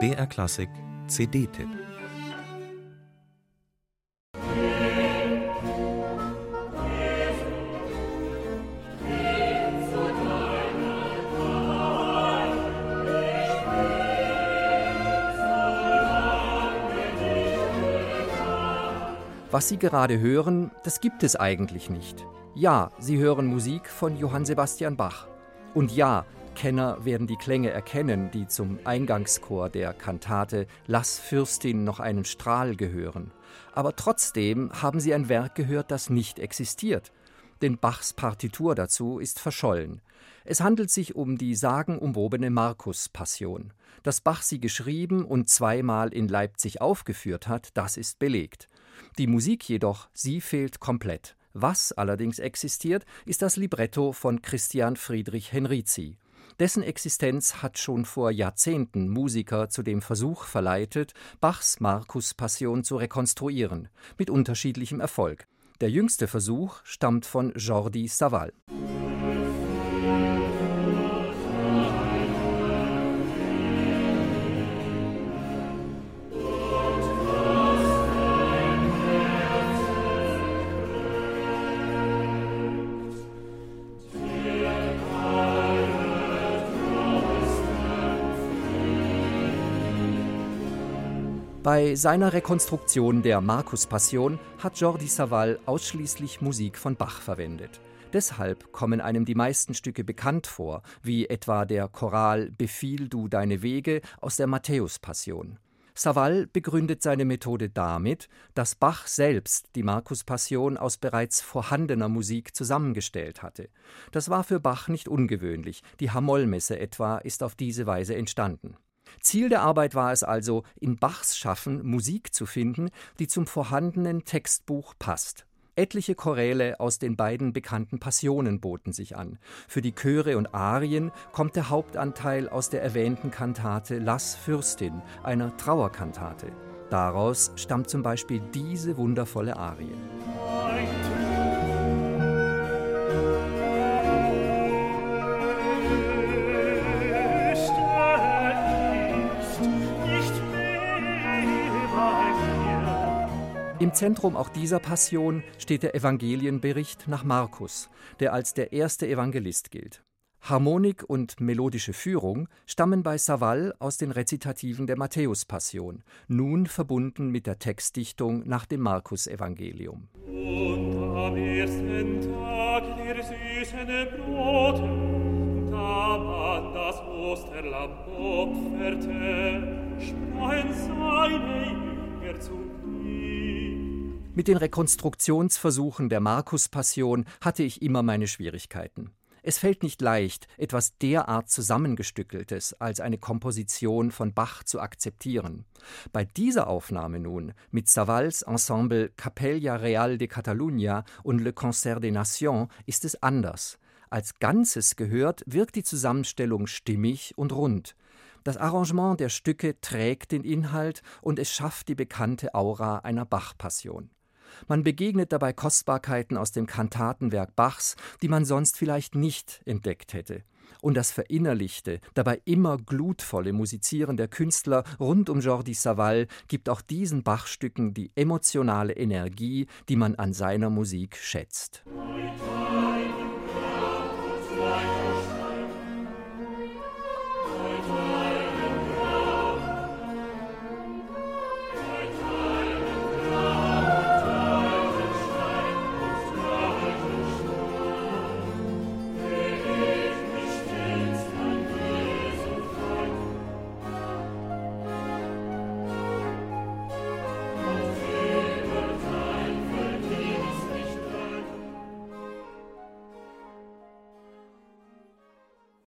BR Klassik CD-Tipp Was Sie gerade hören, das gibt es eigentlich nicht. Ja, Sie hören Musik von Johann Sebastian Bach. Und ja, Kenner werden die Klänge erkennen, die zum Eingangschor der Kantate Lass Fürstin noch einen Strahl gehören. Aber trotzdem haben Sie ein Werk gehört, das nicht existiert. Denn Bachs Partitur dazu ist verschollen. Es handelt sich um die sagenumwobene Markus-Passion. Dass Bach sie geschrieben und zweimal in Leipzig aufgeführt hat, das ist belegt. Die Musik jedoch, sie fehlt komplett. Was allerdings existiert, ist das Libretto von Christian Friedrich Henrizi. Dessen Existenz hat schon vor Jahrzehnten Musiker zu dem Versuch verleitet, Bachs Markus-Passion zu rekonstruieren, mit unterschiedlichem Erfolg. Der jüngste Versuch stammt von Jordi Savall. Bei seiner Rekonstruktion der Markus-Passion hat Jordi Savall ausschließlich Musik von Bach verwendet. Deshalb kommen einem die meisten Stücke bekannt vor, wie etwa der Choral Befiehl du deine Wege aus der Matthäus-Passion. Savall begründet seine Methode damit, dass Bach selbst die Markus-Passion aus bereits vorhandener Musik zusammengestellt hatte. Das war für Bach nicht ungewöhnlich, die Hamollmesse etwa ist auf diese Weise entstanden. Ziel der Arbeit war es also, in Bachs Schaffen Musik zu finden, die zum vorhandenen Textbuch passt. Etliche Choräle aus den beiden bekannten Passionen boten sich an. Für die Chöre und Arien kommt der Hauptanteil aus der erwähnten Kantate Lass Fürstin, einer Trauerkantate. Daraus stammt zum Beispiel diese wundervolle Arie. Im Zentrum auch dieser Passion steht der Evangelienbericht nach Markus, der als der erste Evangelist gilt. Harmonik und melodische Führung stammen bei Savall aus den Rezitativen der Matthäus-Passion, nun verbunden mit der Textdichtung nach dem Markus-Evangelium. Und am ersten Tag der süßen Brote, da man das Osterlamm opferte, sprachen seine Jünger zu mit den Rekonstruktionsversuchen der Markus-Passion hatte ich immer meine Schwierigkeiten. Es fällt nicht leicht, etwas derart Zusammengestückeltes als eine Komposition von Bach zu akzeptieren. Bei dieser Aufnahme nun, mit Savals Ensemble Capella Real de Catalunya und Le Concert des Nations, ist es anders. Als Ganzes gehört, wirkt die Zusammenstellung stimmig und rund. Das Arrangement der Stücke trägt den Inhalt und es schafft die bekannte Aura einer Bach-Passion. Man begegnet dabei Kostbarkeiten aus dem Kantatenwerk Bachs, die man sonst vielleicht nicht entdeckt hätte. Und das verinnerlichte, dabei immer glutvolle Musizieren der Künstler rund um Jordi Savall gibt auch diesen Bachstücken die emotionale Energie, die man an seiner Musik schätzt.